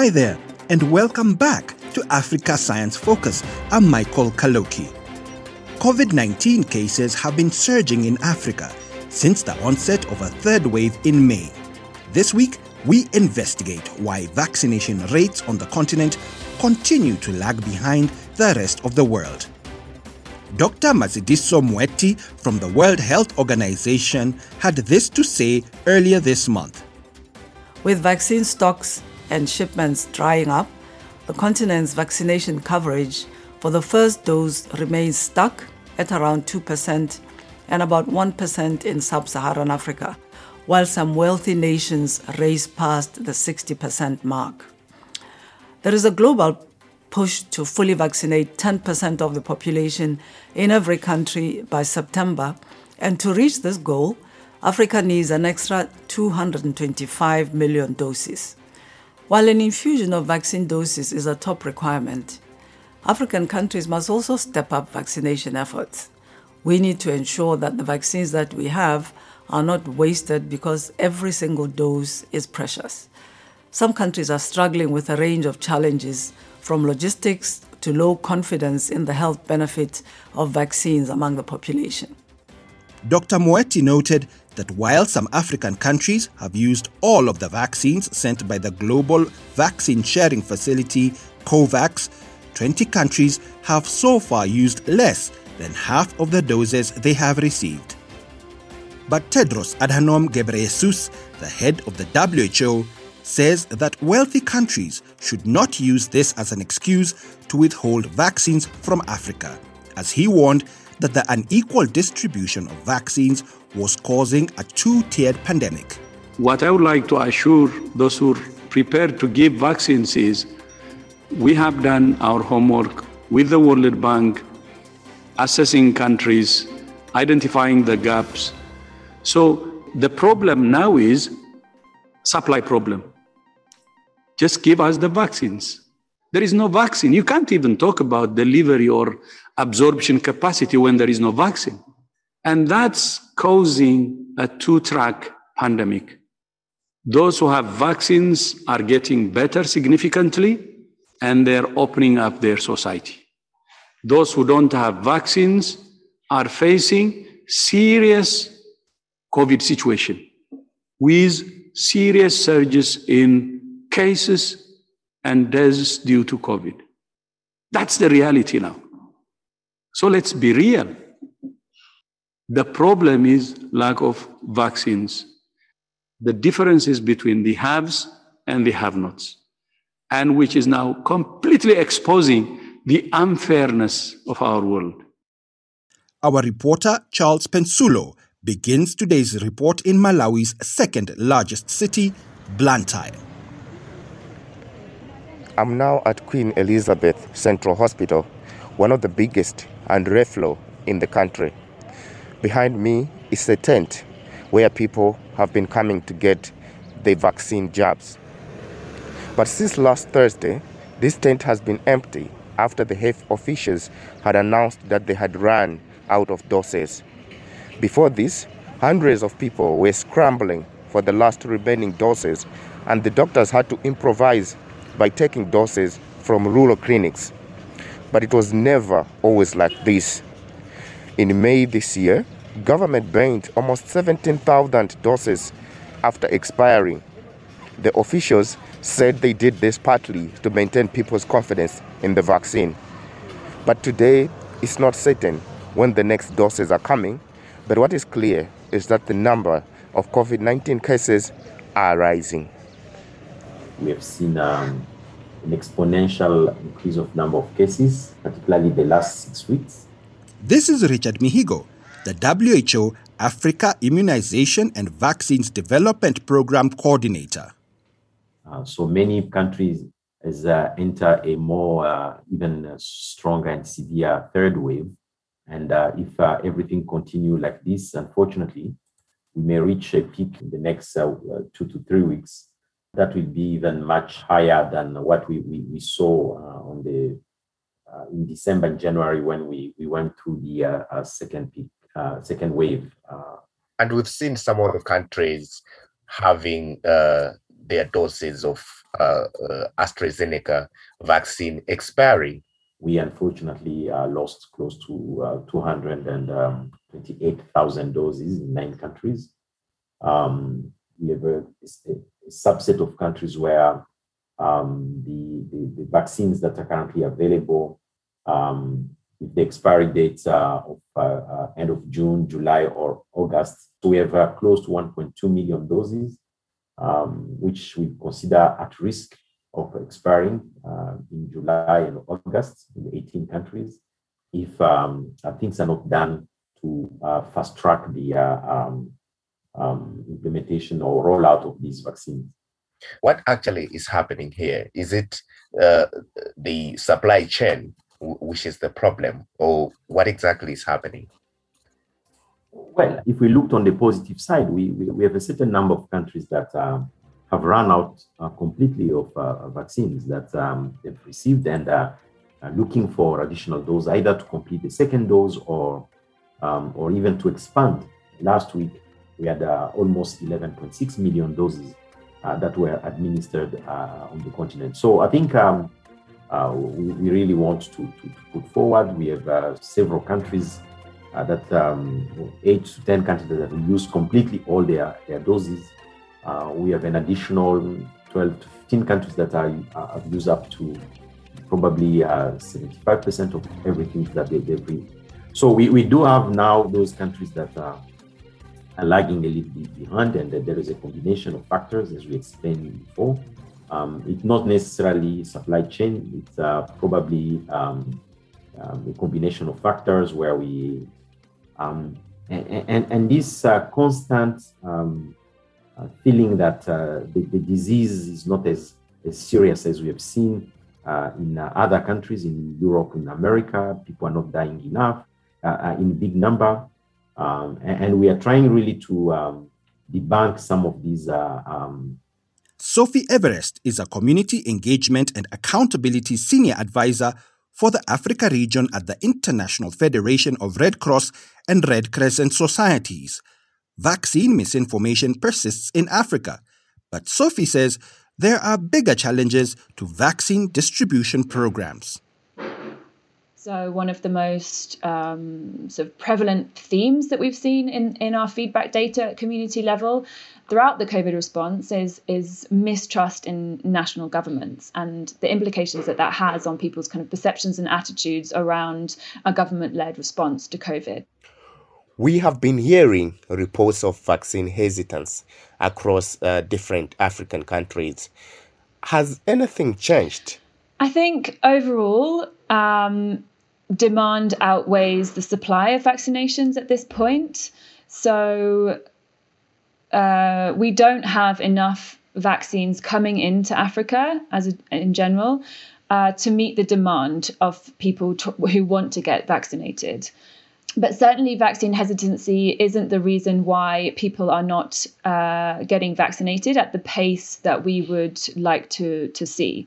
Hi there, and welcome back to Africa Science Focus. I'm Michael Kaloki. COVID 19 cases have been surging in Africa since the onset of a third wave in May. This week, we investigate why vaccination rates on the continent continue to lag behind the rest of the world. Dr. Matshidiso Moeti from the World Health Organization had this to say earlier this month. With vaccine stocks and shipments drying up, the continent's vaccination coverage for the first dose remains stuck at around 2% and about 1% in sub Saharan Africa, while some wealthy nations race past the 60% mark. There is a global push to fully vaccinate 10% of the population in every country by September, and to reach this goal, Africa needs an extra 225 million doses. While an infusion of vaccine doses is a top requirement, African countries must also step up vaccination efforts. We need to ensure that the vaccines that we have are not wasted because every single dose is precious. Some countries are struggling with a range of challenges, from logistics to low confidence in the health benefit of vaccines among the population. Dr. Moeti noted that while some African countries have used all of the vaccines sent by the Global Vaccine Sharing Facility, COVAX, 20 countries have so far used less than half of the doses they have received. But Tedros Adhanom Ghebreyesus, the head of the WHO, says that wealthy countries should not use this as an excuse to withhold vaccines from Africa, as he warned that the unequal distribution of vaccines was causing a two tiered pandemic. What I would like to assure those who are prepared to give vaccines is we have done our homework with the World Bank, assessing countries, identifying the gaps. So the problem now is supply problem. Just give us the vaccines. There is no vaccine. You can't even talk about delivery or absorption capacity when there is no vaccine. And that's causing a two track pandemic. Those who have vaccines are getting better significantly and they're opening up their society. Those who don't have vaccines are facing serious COVID situation with serious surges in cases and deaths due to COVID. That's the reality now. So let's be real. The problem is lack of vaccines. The differences between the haves and the have nots and which is now completely exposing the unfairness of our world. Our reporter, Charles Pensulo, begins today's report in Malawi's second largest city, Blantyre. I'm now at Queen Elizabeth Central Hospital, one of the biggest and reflow in the country. Behind me is a tent where people have been coming to get the vaccine jabs. But since last Thursday, this tent has been empty after the health officials had announced that they had run out of doses. Before this, hundreds of people were scrambling for the last remaining doses, and the doctors had to improvise by taking doses from rural clinics. But it was never always like this. In May this year, government banned almost 17,000 doses after expiring. The officials said they did this partly to maintain people's confidence in the vaccine. But today, it's not certain when the next doses are coming, but what is clear is that the number of COVID 19 cases are rising. We have seen um, an exponential increase of number of cases, particularly the last six weeks. This is Richard Mihigo, the WHO Africa Immunization and Vaccines Development Program Coordinator. Uh, so many countries has uh, enter a more uh, even uh, stronger and severe third wave. And uh, if uh, everything continue like this, unfortunately, we may reach a peak in the next two to three weeks. That will be even much higher than what we, we, we saw on the in December and January when we, we went through the second peak, second wave. and we've seen some of the countries having their doses of uh, uh, AstraZeneca vaccine expiring? We unfortunately uh, lost close to uh, 228,000 doses in nine countries. Um, we have a, a, subset of countries where um, the, the, the, vaccines that are currently available um, with the expiry dates uh, of uh, uh, end of June, July, or August. So we have uh, close to 1.2 million doses, um, which we consider at risk of expiring uh, in July and August in 18 countries if um, things are not done to fast track the um, implementation or rollout of these vaccines. What actually is happening here? Is it uh, the supply chain which is the problem, or what exactly is happening? Well, if we looked on the positive side, we, we, we have a certain number of countries that uh, have run out uh, completely of uh, vaccines that um, they've received and are looking for additional dose, either to complete the second dose or um, or even to expand. Last week, we had uh, almost 11.6 million doses uh, that were administered uh, on the continent. So I think um, uh, we, we, really want to, to, to, put forward. We have uh, several countries uh, that, um, eight to 10 countries that have used completely all their, their doses. we have an additional 12 to 15 countries that are, have used up to probably 75% of everything that they, they bring. So we, we do have now those countries that are lagging a little bit behind, and that there is a combination of factors, as we explained before. Um, it's not necessarily supply chain, it's uh, probably um, um, a combination of factors where we, um, and, and, and, this uh, constant um, uh, feeling that uh, the, the, disease is not as, as serious as we have seen uh, in uh, other countries, in Europe, in America, people are not dying enough in big number. Um, and, and, we are trying really to um, debunk some of these. Uh, um, Sophie Everest is a community engagement and accountability senior advisor for the Africa region at the International Federation of Red Cross and Red Crescent Societies. Vaccine misinformation persists in Africa, but Sophie says there are bigger challenges to vaccine distribution programs. So, one of the most um, sort of prevalent themes that we've seen in, in our feedback data at community level throughout the COVID response is, is mistrust in national governments and the implications that that has on people's kind of perceptions and attitudes around a government led response to COVID. We have been hearing reports of vaccine hesitance across uh, different African countries. Has anything changed? I think overall, um, demand outweighs the supply of vaccinations at this point. So uh, we don't have enough vaccines coming into Africa as a, in general uh, to meet the demand of people to, who want to get vaccinated. But certainly, vaccine hesitancy isn't the reason why people are not uh, getting vaccinated at the pace that we would like to, to see.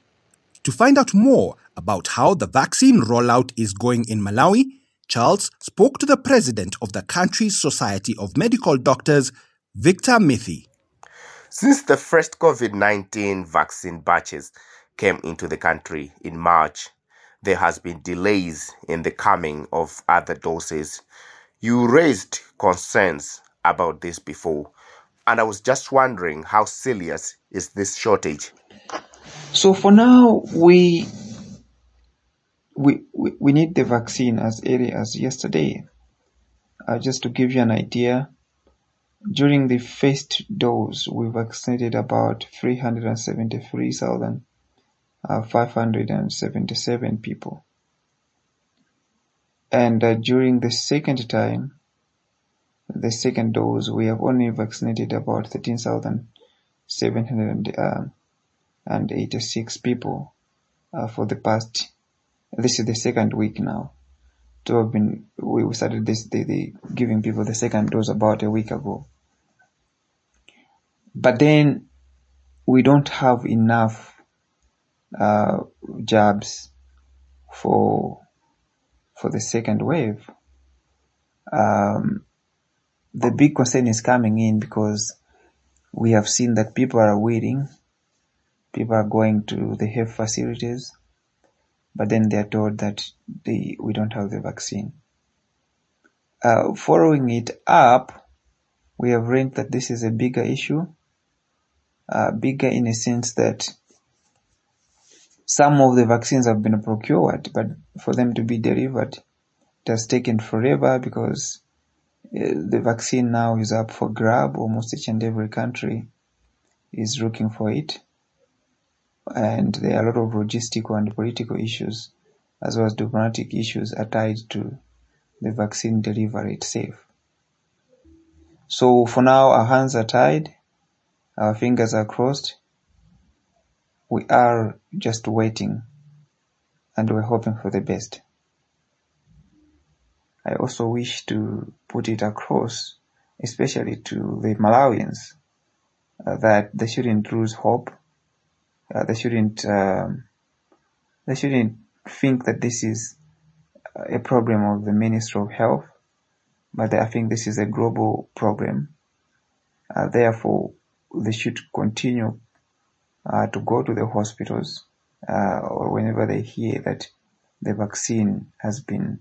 To find out more about how the vaccine rollout is going in Malawi, Charles spoke to the president of the country's Society of Medical Doctors, Victor Mithi. Since the first COVID 19 vaccine batches came into the country in March, there has been delays in the coming of other doses. You raised concerns about this before, and I was just wondering how serious is this shortage? So for now, we we we, need the vaccine as early as yesterday. Uh, just to give you an idea, during the first dose, we vaccinated about 373,577 people. And uh, during the second time, the second dose, we have only vaccinated about 13,700. And 86 people uh, for the past this is the second week now to have been we started this the, the giving people the second dose about a week ago. But then we don't have enough uh, jobs for for the second wave. Um, the big concern is coming in because we have seen that people are waiting People are going to the health facilities, but then they are told that they, we don't have the vaccine. Uh, following it up, we have learned that this is a bigger issue, uh, bigger in a sense that some of the vaccines have been procured, but for them to be delivered, it has taken forever because uh, the vaccine now is up for grab. Almost each and every country is looking for it. And there are a lot of logistical and political issues, as well as diplomatic issues, are tied to the vaccine delivery itself. So for now, our hands are tied, our fingers are crossed. We are just waiting and we're hoping for the best. I also wish to put it across, especially to the Malawians, uh, that they shouldn't lose hope. Uh, they shouldn't um, they shouldn't think that this is a problem of the Ministry of Health, but I think this is a global problem. Uh, therefore, they should continue uh, to go to the hospitals uh, or whenever they hear that the vaccine has been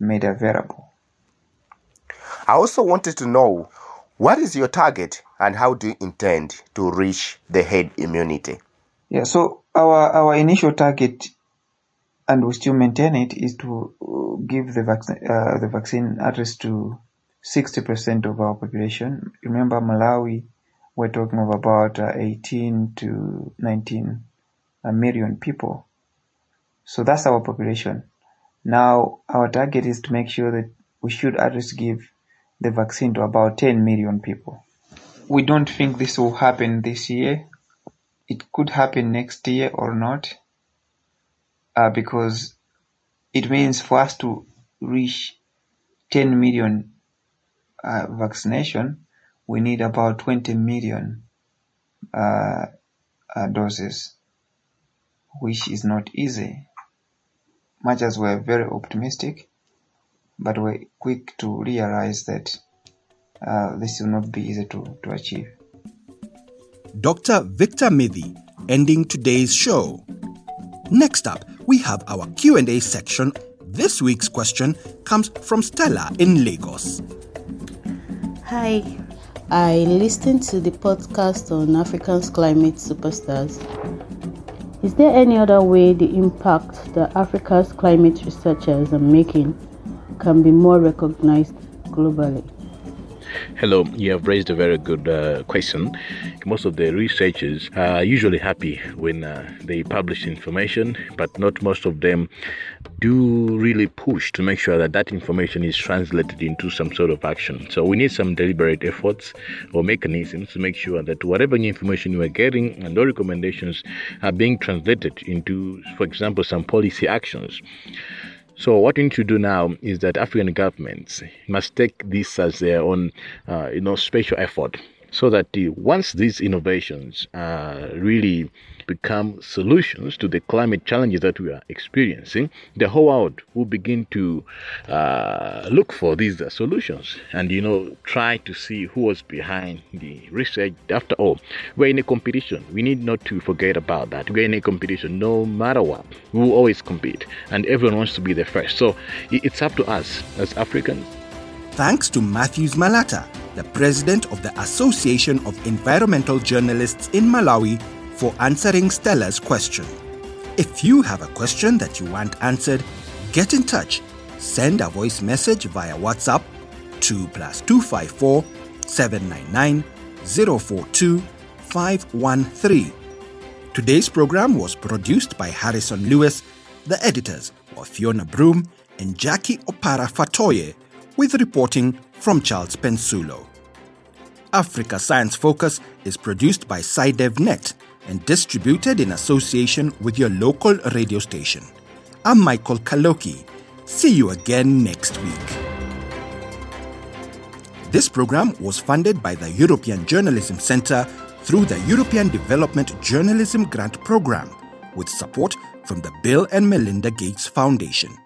made available. I also wanted to know what is your target and how do you intend to reach the herd immunity? Yeah, so our, our initial target, and we still maintain it, is to give the, vac- uh, the vaccine address to 60% of our population. Remember, Malawi, we're talking of about uh, 18 to 19 uh, people. So that's our population. Now, our target is to make sure that we should at least give the vaccine to about 10 million people. We don't think this will happen this year. It could happen next year or not, uh, because it means for us to reach 10 million uh, vaccination, we need about 20 million uh, uh doses, which is not easy much as we're very optimistic, but we're quick to realize that uh, this will not be easy to, to achieve. Dr. Victor Mithi ending today's show. Next up, we have our Q&A section. This week's question comes from Stella in Lagos. Hi, I listened to the podcast on Africa's climate superstars is there any other way the impact that Africa's climate researchers are making can be more recognized globally? Hello, you have raised a very good uh, question. Most of the researchers are usually happy when uh, they publish information, but not most of them do really push to make sure that that information is translated into some sort of action. So we need some deliberate efforts or mechanisms to make sure that whatever new information you are getting and those recommendations are being translated into, for example, some policy actions. So what we need to do now is that African governments must take this as their own, uh, you know, special effort, so that the, once these innovations uh, really become solutions to the climate challenges that we are experiencing, the whole world will begin to uh, look for these uh, solutions and, you know, try to see who was behind the research. After all, we're in a competition. We need not to forget about that. We're in a competition no matter what. We will always compete, and everyone wants to be the first. So it's up to us as Africans. Thanks to Mathews Malata, the president of the Association of Environmental Journalists in Malawi, for answering Stella's question. If you have a question that you want answered, get in touch. Send a voice message via WhatsApp to plus 254 799 042 513. Today's program was produced by Harrison Lewis. The editors were Fiona Broom and Jackie Opara Fatoye, with reporting from Charles Pensulo. Africa Science Focus is produced by SciDevNet and distributed in association with your local radio station. I'm Michael Kaloki. See you again next week. This program was funded by the European Journalism Centre through the European Development Journalism Grant Programme with support from the Bill and Melinda Gates Foundation.